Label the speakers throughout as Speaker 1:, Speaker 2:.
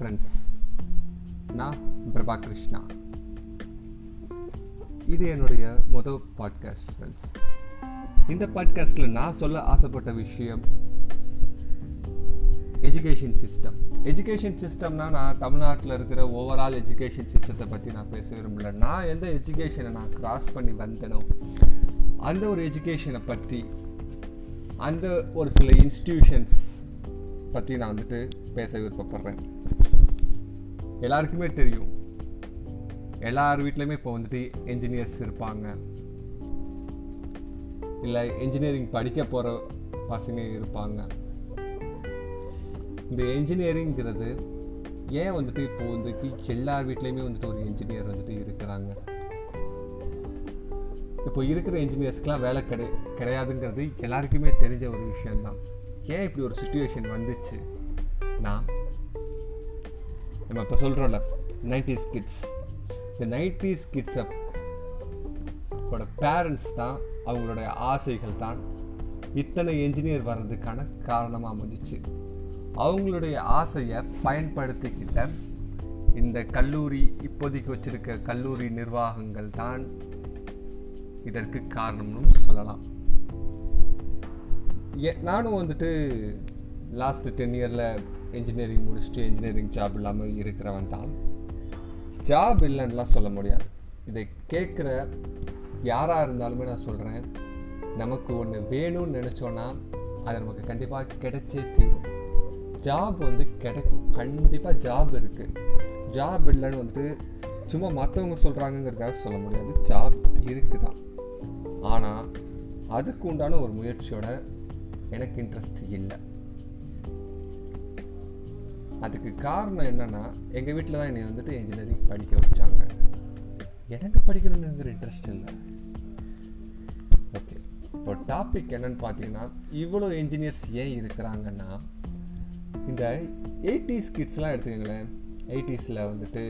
Speaker 1: Friends நான் பிரபா கிருஷ்ணா இது என்னுடைய மொதல் பாட்காஸ்ட் ஃப்ரெண்ட்ஸ் இந்த பாட்காஸ்ட்டில் நான் சொல்ல ஆசைப்பட்ட விஷயம் எஜுகேஷன் சிஸ்டம் எஜுகேஷன் சிஸ்டம்னா நான் தமிழ்நாட்டில் இருக்கிற ஓவரால் எஜுகேஷன் சிஸ்டத்தை பற்றி நான் பேச விரும்பல. நான் எந்த எஜுகேஷனை நான் கிராஸ் பண்ணி வந்தனோ அந்த ஒரு எஜுகேஷனை பற்றி அந்த ஒரு சில இன்ஸ்டிடியூஷன்ஸ் பற்றி நான் வந்துட்டு பேச விருப்பப்படுறேன். எல்லாருக்குமே தெரியும். எல்லார் வீட்லேயுமே இப்போ வந்துட்டு என்ஜினியர்ஸ் இருப்பாங்க. இல்லை என்ஜினியரிங் படிக்க போகிற பசங்க இருப்பாங்க. இந்த என்ஜினியரிங்கிறது ஏன் வந்துட்டு இப்போ வந்துட்டு எல்லார் வீட்லேயுமே வந்துட்டு ஒரு என்ஜினியர் வந்துட்டு இருக்கிறாங்க? இப்போ இருக்கிற என்ஜினியர்ஸ்க்கெலாம் வேலை கிடை கிடையாதுங்கிறது எல்லாருக்குமே தெரிஞ்ச ஒரு விஷயந்தான் ஏன் இப்படி ஒரு சுச்சுவேஷன் வந்துச்சு? நான் நம்ம இப்போ சொல்கிறோம்ல நைன்டிஸ் கிட்ஸ் இந்த நைன்டிஸ் கிட்ஸை கூட பேரண்ட்ஸ் தான் அவங்களுடைய ஆசைகள் தான் இத்தனை என்ஜினியர் வர்றதுக்கான காரணமாக அமைஞ்சிச்சு. அவங்களுடைய ஆசையை பயன்படுத்திக்கிட்ட இந்த கல்லூரி இப்போதைக்கு வச்சிருக்க கல்லூரி நிர்வாகங்கள் தான் இதற்கு காரணம்னு சொல்லலாம். நானும் வந்துட்டு லாஸ்ட்டு டென் இயரில் இன்ஜினியரிங் முடிச்சுட்டு இன்ஜினியரிங் ஜாப் இல்லாமல் இருக்கிறவன் தான். ஜாப் இல்லைன்னுலாம் சொல்ல முடியாது. இதை கேட்குற யாராக இருந்தாலுமே நான் சொல்கிறேன் நமக்கு ஒன்று வேணும்னு நினச்சோன்னா அது நமக்கு கண்டிப்பாக கிடைச்சே தீரும். ஜாப் வந்து கிடைக்கும் கண்டிப்பாக ஜாப் இருக்குது ஜாப் இல்லைன்னு வந்துட்டு சும்மா மற்றவங்க சொல்கிறாங்கங்கிறதுக்காக சொல்ல முடியாது. ஜாப் இருக்குது தான் ஆனால் அதுக்கு உண்டான ஒரு முயற்சியோட எனக்கு இன்ட்ரெஸ்ட் இல்லை. அதுக்கு காரணம் என்னென்னா எங்கள் வீட்டில் தான் என்னை வந்துட்டு இன்ஜினியரிங் படிக்க வச்சாங்க. எனக்கு படிக்கணுங்கிற இன்ட்ரெஸ்ட் இல்லை. ஓகே இப்போ டாபிக் என்னன்னு பார்த்தீங்கன்னா இவ்வளோ இன்ஜினியர்ஸ் ஏன் இருக்கிறாங்கன்னா இந்த எயிட்டிஸ் கிட்ஸ்லாம் எடுத்துக்கங்களேன். எயிட்டிஸில் வந்துட்டு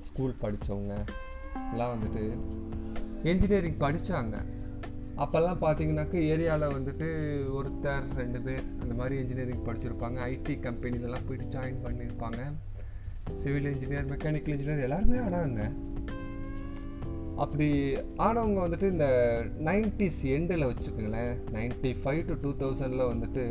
Speaker 1: ஸ்கூல் படித்தவங்க எல்லாம் வந்துட்டு இன்ஜினியரிங் படித்தாங்க அப்போல்லாம் பார்த்தீங்கன்னாக்க ஏரியாவில் வந்துட்டு ஒருத்தர் ரெண்டு பேர் அந்த மாதிரி இன்ஜினியரிங் படிச்சிருப்பாங்க. ஐடி கம்பெனிலலாம் போயிட்டு ஜாயின் பண்ணியிருப்பாங்க சிவில் இன்ஜினியர் மெக்கானிக்கல் இன்ஜினியர் எல்லாருமே ஆனாங்க. அப்படி ஆனவங்க வந்துட்டு இந்த நைன்டிஸ் எண்டில் வச்சுக்கோங்களேன். நைன்டி ஃபைவ் டு டூ தௌசண்டில் வந்துட்டு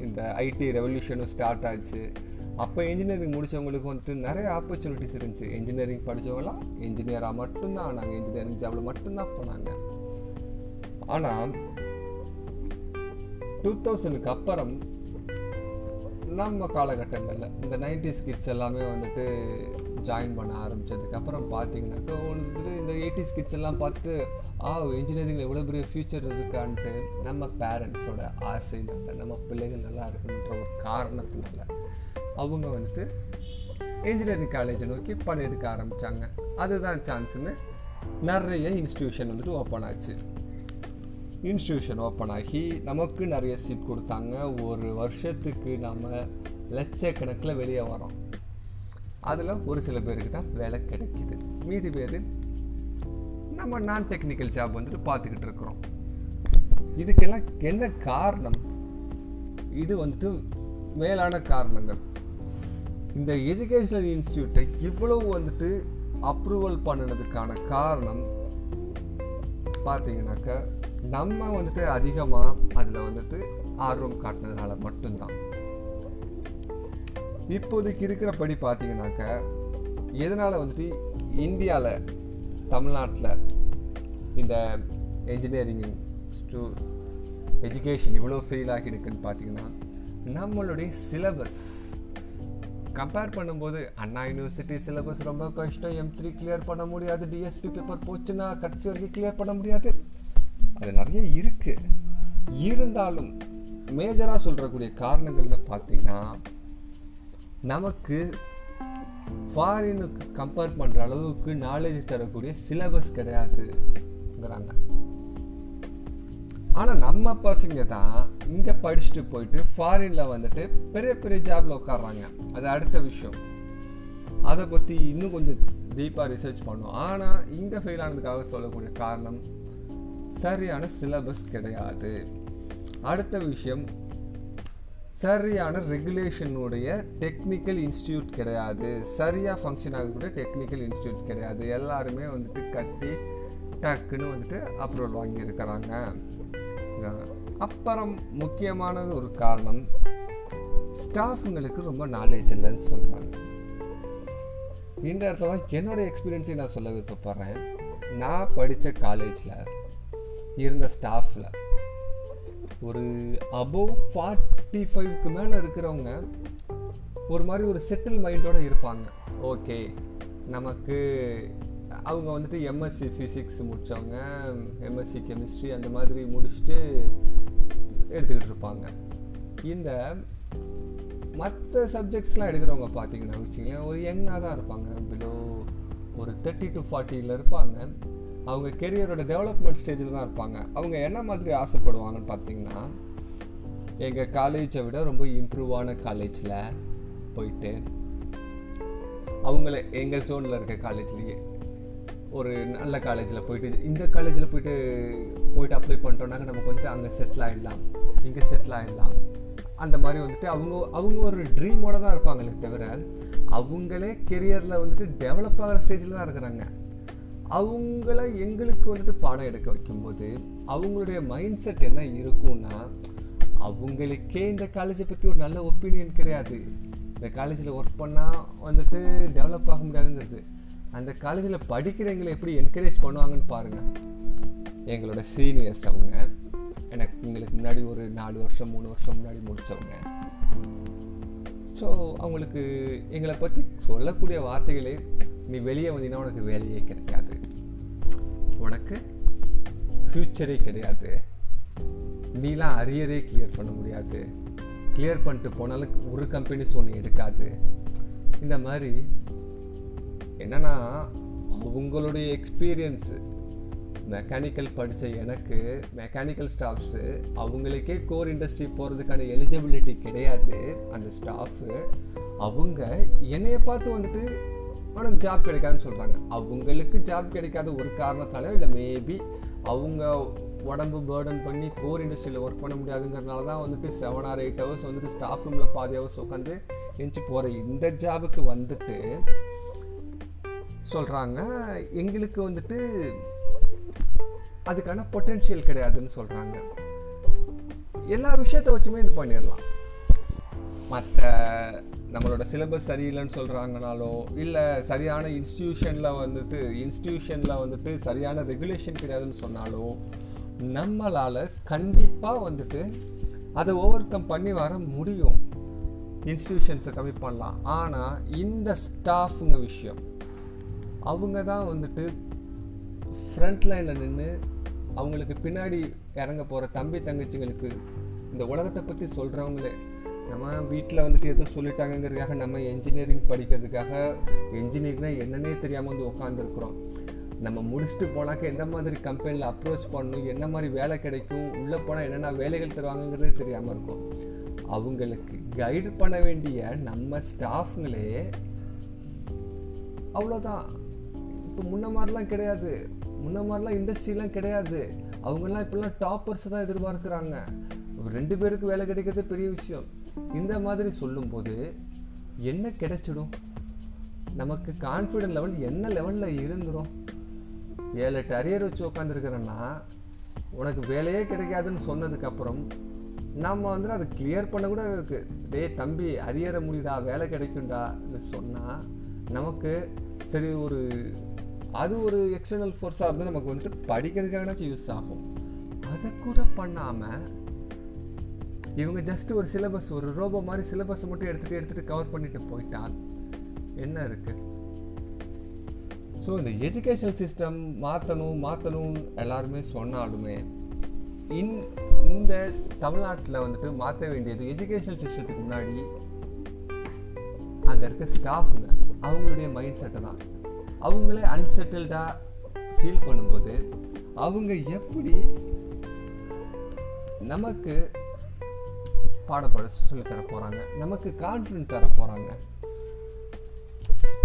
Speaker 1: இந்த ஐடி ரெவல்யூஷனும் ஸ்டார்ட் ஆச்சு. அப்போ இன்ஜினியரிங் முடித்தவங்களுக்கு வந்துட்டு நிறைய ஆப்பர்ச்சுனிட்டிஸ் இருந்துச்சு. இன்ஜினியரிங் படித்தவங்களாம் இன்ஜினியராக மட்டும்தான் ஆனாங்க. இன்ஜினியரிங் ஜாபில் மட்டும்தான் போனாங்க. ஆனால் டூ தௌசண்ட்க்கு அப்புறம் நம்ம காலகட்டங்களில் இந்த நைன்டிஸ் கிட்ஸ் எல்லாமே வந்துட்டு ஜாயின் பண்ண ஆரம்பித்ததுக்கு அப்புறம் பார்த்தீங்கன்னாக்கா வந்துட்டு இந்த எயிட்டிஸ் கிட்ஸ் எல்லாம் பார்த்து ஆ இன்ஜினியரிங்கில் எவ்வளோ பெரிய ஃப்யூச்சர் இருக்கான்ட்டு நம்ம பேரண்ட்ஸோட ஆசைனால நம்ம பிள்ளைகள் நல்லா இருக்கணுன்ற ஒரு காரணத்தினால அவங்க வந்துட்டு இன்ஜினியரிங் காலேஜை நோக்கி படம் எடுக்க ஆரம்பித்தாங்க அதுதான் சான்ஸ்னு நிறைய இன்ஸ்டியூஷன் வந்துட்டு ஓப்பன் ஆச்சு. இன்ஸ்டியூஷன் ஓப்பன் ஆகி நமக்கு நிறைய சீட் கொடுத்தாங்க. ஒரு வருஷத்துக்கு நம்ம லட்சக்கணக்கில் வெளியே வரோம் அதில் ஒரு சில பேருக்கு தான் வேலை கிடைக்கிது. மீதி பேர் நம்ம நான் டெக்னிக்கல் ஜாப் வந்துட்டு பார்த்துக்கிட்டு இருக்கிறோம். இதுக்கெல்லாம் என்ன காரணம்? இது வந்துட்டு மேலான காரணங்கள். இந்த எஜுகேஷனல் இன்ஸ்டியூட்டை இவ்வளவு வந்துட்டு அப்ரூவல் பண்ணினதுக்கான காரணம் பார்த்தீங்கன்னாக்கா நம்ம வந்துட்டு அதிகமாக அதில் வந்துட்டு ஆர்வம் காட்டினதுனால மட்டும்தான். இப்போதைக்கு இருக்கிறபடி பார்த்தீங்கன்னாக்க எதனால் வந்துட்டு இந்தியாவில் தமிழ்நாட்டில் இந்த என்ஜினியரிங் ஸ்டூ எஜுகேஷன் இவ்வளோ ஃபெயில் ஆகிடுக்குன்னு பார்த்தீங்கன்னா நம்மளுடைய சிலபஸ் கம்பேர் பண்ணும்போது அண்ணா யூனிவர்சிட்டி சிலபஸ் ரொம்ப கஷ்டம் எம் த்ரீ கிளியர் பண்ண முடியாது டிஎஸ்பி பேப்பர் போச்சுன்னா கட்சி வரைக்கும் கிளியர் பண்ண முடியாது. அது நிறைய இருக்கு. இருந்தாலும் மேஜராக சொல்கிறக்கூடிய காரணங்கள்னு பார்த்தீங்கன்னா நமக்கு ஃபாரினுக்கு கம்பேர் பண்ணுற அளவுக்கு நாலேஜ் தரக்கூடிய சிலபஸ் கிடையாதுங்கிறாங்க. ஆனால் நம்ம பசங்க தான் இங்கே படிச்சுட்டு போயிட்டு ஃபாரினில் வந்துட்டு பெரிய பெரிய ஜாபில் உட்காடுறாங்க அது அடுத்த விஷயம். அதை பற்றி இன்னும் கொஞ்சம் டீப்பாக ரிசர்ச் பண்ணோம். ஆனால் இங்கே ஃபெயில் ஆனதுக்காக சொல்லக்கூடிய காரணம் சரியான சிலபஸ் கிடையாது. அடுத்த விஷயம் சரியான ரெகுலேஷனுடைய டெக்னிக்கல் இன்ஸ்டியூட் கிடையாது. சரியாக ஃபங்க்ஷன் ஆகக்கூடிய டெக்னிக்கல் இன்ஸ்டியூட் கிடையாது. எல்லாருமே வந்துட்டு கட்டி டக்குன்னு வந்துட்டு அப்ரூவல் வாங்கியிருக்கிறாங்க. அப்புறம் முக்கியமான ஒரு காரணம் ஸ்டாஃபுங்களுக்கு ரொம்ப நாலேஜ் இல்லைன்னு சொல்கிறாங்க இந்த இடத்துல தான் என்னோட எக்ஸ்பீரியன்ஸை நான் சொல்ல விருப்பப்படுறேன். நான் படித்த காலேஜில் இருந்த ஸ்டாஃபில் ஒரு அபோவ் ஃபார்ட்டி ஃபைவ்க்கு மேலே இருக்கிறவங்க ஒரு மாதிரி ஒரு செட்டில் மைண்டோடு இருப்பாங்க. ஓகே நமக்கு அவங்க வந்துட்டு எம்எஸ்சி ஃபிசிக்ஸ் முடித்தவங்க எம்எஸ்சி கெமிஸ்ட்ரி அந்த மாதிரி முடிச்சுட்டு எடுத்துக்கிட்டு இருப்பாங்க. இந்த மற்ற சப்ஜெக்ட்ஸ்லாம் எடுக்கிறவங்க பார்த்தீங்கன்னா வச்சுங்களேன் ஒரு யங்காக தான் இருப்பாங்க. பிலோ ஒரு தேர்ட்டி டு ஃபார்ட்டியில் இருப்பாங்க. அவங்க கெரியரோட டெவலப்மெண்ட் ஸ்டேஜில் தான் இருப்பாங்க. அவங்க என்ன மாதிரி ஆசைப்படுவாங்கன்னு பார்த்தீங்கன்னா எங்கள் காலேஜை விட ரொம்ப இம்ப்ரூவான காலேஜில் போயிட்டு அவங்கள எங்கள் ஜோனில் இருக்க காலேஜ்லேயே ஒரு நல்ல காலேஜில் போயிட்டு இந்த காலேஜில் போயிட்டு போயிட்டு அப்ளை பண்ணிட்டோம்னாங்க நமக்கு வந்துட்டு அங்கே செட்டில் ஆகிடலாம் இங்கே செட்டில் ஆகிடலாம் அந்த மாதிரி வந்துட்டு அவங்க அவங்க ஒரு ட்ரீமோடு தான் இருப்பாங்களே தவிர அவங்களே கெரியரில் வந்துட்டு டெவலப் ஆகிற ஸ்டேஜில் தான் இருக்கிறாங்க. அவங்கள எங்களுக்கு வந்துட்டு பாடம் எடுக்க வைக்கும்போது அவங்களுடைய மைண்ட் செட் என்ன இருக்கும்னா அவங்களுக்கே இந்த காலேஜை பற்றி ஒரு நல்ல ஒப்பீனியன் கிடையாது. இந்த காலேஜில் ஒர்க் பண்ணால் வந்துட்டு டெவலப் ஆக முடியாதுங்கிறது. அந்த காலேஜில் படிக்கிறவங்களை எப்படி என்கரேஜ் பண்ணுவாங்கன்னு பாருங்கள் எங்களோட சீனியர்ஸ் அவங்க. எனக்கு எங்களுக்கு முன்னாடி ஒரு நாலு வருஷம் மூணு வருஷம் முன்னாடி முடித்தவங்க ஸோ அவங்களுக்கு எங்களை பற்றி சொல்லக்கூடிய வார்த்தைகளே நீ வெளியே வந்தீங்கன்னா உனக்கு வேலையே கிடைக்காது. உனக்கு ஃப்யூச்சரே கிடையாது. நீலாம் அரியரே கிளியர் பண்ண முடியாது. கிளியர் பண்ணிட்டு போனாலும் ஒரு கம்பெனிஸ் ஒன்று எடுக்காது. இந்த மாதிரி என்னன்னா அவங்களுடைய எக்ஸ்பீரியன்ஸு மெக்கானிக்கல் படித்த எனக்கு மெக்கானிக்கல் ஸ்டாஃப்ஸு அவங்களுக்கே கோர் இண்டஸ்ட்ரி போகிறதுக்கான எலிஜிபிலிட்டி கிடையாது. அந்த ஸ்டாஃபு அவங்க என்னையை பார்த்து வந்துட்டு உனக்கு ஜாப் கிடைக்காதுன்னு சொல்கிறாங்க அவங்களுக்கு ஜாப் கிடைக்காத ஒரு காரணத்தால இல்லை மேபி அவங்க உடம்பு பேர்டன் பண்ணி கோர் இண்டஸ்ட்ரியில் ஒர்க் பண்ண முடியாதுங்கிறனால தான் வந்துட்டு செவன் ஆர் எயிட் ஹவர்ஸ் வந்துட்டு ஸ்டாஃப் ரூமில் பாதி ஹவர்ஸ் உட்காந்து எஞ்சி போகிற இந்த ஜாபுக்கு வந்துட்டு சொல்கிறாங்க எங்களுக்கு வந்துட்டு அதுக்கான பொட்டென்ஷியல் கிடையாதுன்னு சொல்கிறாங்க எல்லா விஷயத்தை வச்சுமே இது பண்ணிடலாம் மற்ற நம்மளோட சிலபஸ் சரியில்லைன்னு சொல்கிறாங்கனாலோ இல்லை சரியான இன்ஸ்டியூஷனில் வந்துட்டு இன்ஸ்டியூஷனில் வந்துட்டு சரியான ரெகுலேஷன் கிடையாதுன்னு சொன்னாலோ நம்மளால் கண்டிப்பாக வந்துட்டு அதை ஓவர் கம் பண்ணி வர முடியும். இன்ஸ்டியூஷன்ஸை கம்மி பண்ணலாம். ஆனால் இந்த ஸ்டாஃபுங்க விஷயம் அவங்க தான் வந்துட்டு ஃப்ரண்ட் லைனில் நின்று அவங்களுக்கு பின்னாடி இறங்க போகிற தம்பி தங்கச்சிங்களுக்கு இந்த உலகத்தை பற்றி சொல்கிறவங்களே நம்ம வீட்டில் வந்துட்டு எதுவும் சொல்லிட்டாங்கங்கிறதுக்காக நம்ம என்ஜினியரிங் படிக்கிறதுக்காக என்ஜினியரிங்னால் என்னன்னே தெரியாமல் வந்து உட்காந்துருக்குறோம் நம்ம முடிச்சுட்டு போனாக்க எந்த மாதிரி கம்பெனியில் அப்ரோச் பண்ணணும் என்ன மாதிரி வேலை கிடைக்கும் உள்ளே போனால் என்னென்ன வேலைகள் தருவாங்கங்கிறதே தெரியாமல் இருக்கும். அவங்களுக்கு கைடு பண்ண வேண்டிய நம்ம ஸ்டாஃப்ங்களே அவ்வளோதான் இப்போ முன்ன மாதிரிலாம் கிடையாது. முன்ன மாதிரிலாம் இண்டஸ்ட்ரிலாம் கிடையாது. அவங்கெல்லாம் இப்போல்லாம் டாப்பர்ஸ் தான் எதிர்பார்க்குறாங்க. ரெண்டு பேருக்கு வேலை கிடைக்கிறதே பெரிய விஷயம். இந்த மாதிரி சொல்லும்போது என்ன கிடைச்சிடும்? நமக்கு கான்ஃபிடென்ட் லெவல் என்ன லெவலில் இருந்துடும் ஏழு எட்டு அரியர் வச்சு உட்காந்துருக்கிறேன்னா உனக்கு வேலையே கிடைக்காதுன்னு சொன்னதுக்கப்புறம் நம்ம வந்து அதை கிளியர் பண்ண கூட இருக்குது டேய் தம்பி அரியற முடியுடா வேலை கிடைக்கும்டான்னு சொன்னால் நமக்கு சரி ஒரு அது ஒரு எக்ஸ்டர்னல் ஃபோர்ஸாக இருந்து நமக்கு வந்துட்டு படிக்கிறதுக்காகனாச்சும் யூஸ் ஆகும். அதை கூட பண்ணாமல் இவங்க ஜஸ்ட் ஒரு சிலபஸ் ஒரு ரோபோ மாதிரி சிலபஸை மட்டும் எடுத்துகிட்டு எடுத்துகிட்டு கவர் பண்ணிட்டு போயிட்டால் என்ன இருக்குது ஸோ இந்த எஜுகேஷன் சிஸ்டம் மாற்றணும் மாற்றணும் எல்லாருமே சொன்னாலுமே இன் இந்த தமிழ்நாட்டில் வந்துட்டு மாற்ற வேண்டியது எஜுகேஷன் சிஸ்டத்துக்கு முன்னாடி அங்கே இருக்க ஸ்டாஃபுங்க அவங்களுடைய மைண்ட் செட்டை தான். அவங்களே அன்செட்டில்டாக ஃபீல் பண்ணும்போது அவங்க எப்படி நமக்கு பாடப்பட சொல்லி தர போகிறாங்க நமக்கு கான்ஃபிடென்ட் தர போகிறாங்க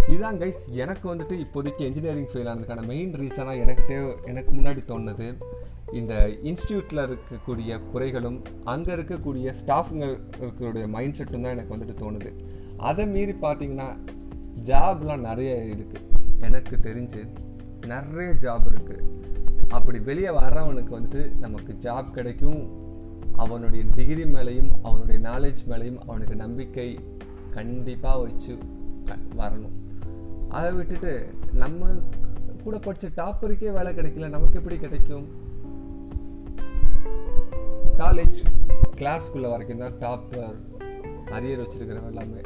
Speaker 1: இதுதான் கைஸ் எனக்கு வந்துட்டு இப்போதைக்கு இன்ஜினியரிங் ஃபெயில் ஆனதுக்கான மெயின் ரீசனாக எனக்கு தேவை எனக்கு முன்னாடி தோணுது இந்த இன்ஸ்டியூட்டில் இருக்கக்கூடிய குறைகளும் அங்கே இருக்கக்கூடிய ஸ்டாஃபுங்களுடைய மைண்ட் செட்டும் தான் எனக்கு வந்துட்டு தோணுது. அதை மீறி பார்த்தீங்கன்னா ஜாப்லாம் நிறைய இருக்குது எனக்கு தெரிஞ்சு நிறைய ஜாப் இருக்குது அப்படி வெளியே வர்றவனுக்கு வந்துட்டு நமக்கு ஜாப் கிடைக்கும். அவனுடைய டிகிரி மேலேயும் அவனுடைய நாலேஜ் மேலேயும் அவனுக்கு நம்பிக்கை கண்டிப்பாக வச்சு வரணும். அதை விட்டுட்டு நம்ம கூட படித்த டாப்பருக்கே வேலை கிடைக்கல நமக்கு எப்படி கிடைக்கும்? காலேஜ் கிளாஸ்க்குள்ளே வரைக்கும் தான் டாப்பர் அரியர் வச்சுருக்கிறவன் எல்லாமே.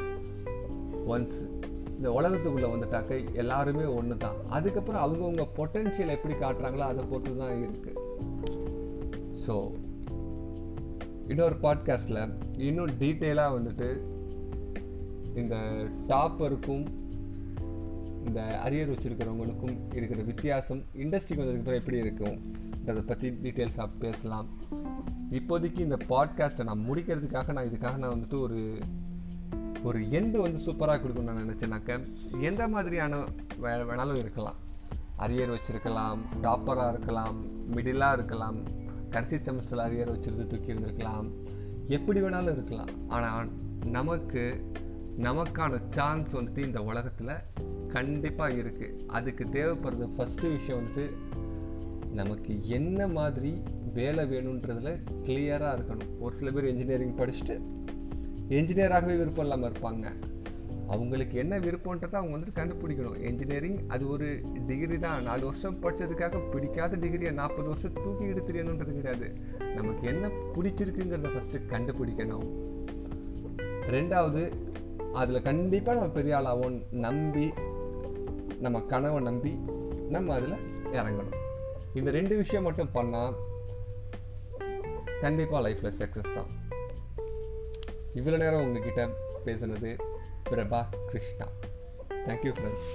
Speaker 1: ஒன்ஸ் இந்த உலகத்துக்குள்ளே வந்துட்டாக்க எல்லாருமே ஒன்று தான் அதுக்கப்புறம் அவங்கவுங்க பொட்டென்ஷியல் எப்படி காட்டுறாங்களோ அதை பொறுத்து தான் இருக்குது ஸோ இன்னொரு பாட்காஸ்ட்டில் இன்னும் டீட்டெயிலாக வந்துட்டு இந்த டாப்பருக்கும் இந்த அரியர் வச்சுருக்கிறவங்களுக்கும் இருக்கிற வித்தியாசம் இண்டஸ்ட்ரிக்கு வந்ததுக்கப்புறம் எப்படி இருக்கும்? அதை பற்றி டீட்டெயில்ஸாக பேசலாம். இப்போதைக்கு இந்த பாட்காஸ்ட்டை நான் முடிக்கிறதுக்காக நான் இதுக்காக நான் வந்துட்டு ஒரு ஒரு எண்டு வந்து சூப்பராக கொடுக்கணும்னு நான் நினச்சேனாக்க எந்த மாதிரியான வே வேணாலும் இருக்கலாம். அரியர் வச்சுருக்கலாம் டாப்பராக இருக்கலாம் மிடிலாக இருக்கலாம் கடைசி செமஸ்டரில் அரியர் வச்சுருந்து தூக்கி இருந்திருக்கலாம் எப்படி வேணாலும் இருக்கலாம். ஆனால் நமக்கு நமக்கான சான்ஸ் வந்துட்டு இந்த உலகத்தில் கண்டிப்பாக இருக்குது அதுக்கு தேவைப்படுறது ஃபஸ்ட்டு விஷயம் வந்துட்டு நமக்கு என்ன மாதிரி வேலை வேணுன்றதில் கிளியராக இருக்கணும். ஒரு சில பேர் இன்ஜினியரிங் படிச்சுட்டு என்ஜினியராகவே விருப்பம் இல்லாமல் இருப்பாங்க. அவங்களுக்கு என்ன விருப்பன்றதை அவங்க வந்துட்டு கண்டுபிடிக்கணும். என்ஜினியரிங் அது ஒரு டிகிரி தான். நாலு வருஷம் படித்ததுக்காக பிடிக்காத டிகிரியை நாற்பது வருஷம் தூக்கி தெரியணுன்றது கிடையாது. நமக்கு என்ன பிடிச்சிருக்குங்கிறத ஃபஸ்ட்டு கண்டுபிடிக்கணும். ரெண்டாவது அதில் கண்டிப்பாக நம்ம பெரிய ஆளாகும் நம்பி நம்ம கனவை நம்பி நம்ம அதில் இறங்கணும். இந்த ரெண்டு விஷயம் மட்டும் பண்ணால் கண்டிப்பாக லைஃப்பில் சக்ஸஸ் தான். இவ்வளோ நேரம் உங்ககிட்ட பேசுனது பிரபா கிருஷ்ணா தேங்க்யூ ஃப்ரெண்ட்ஸ்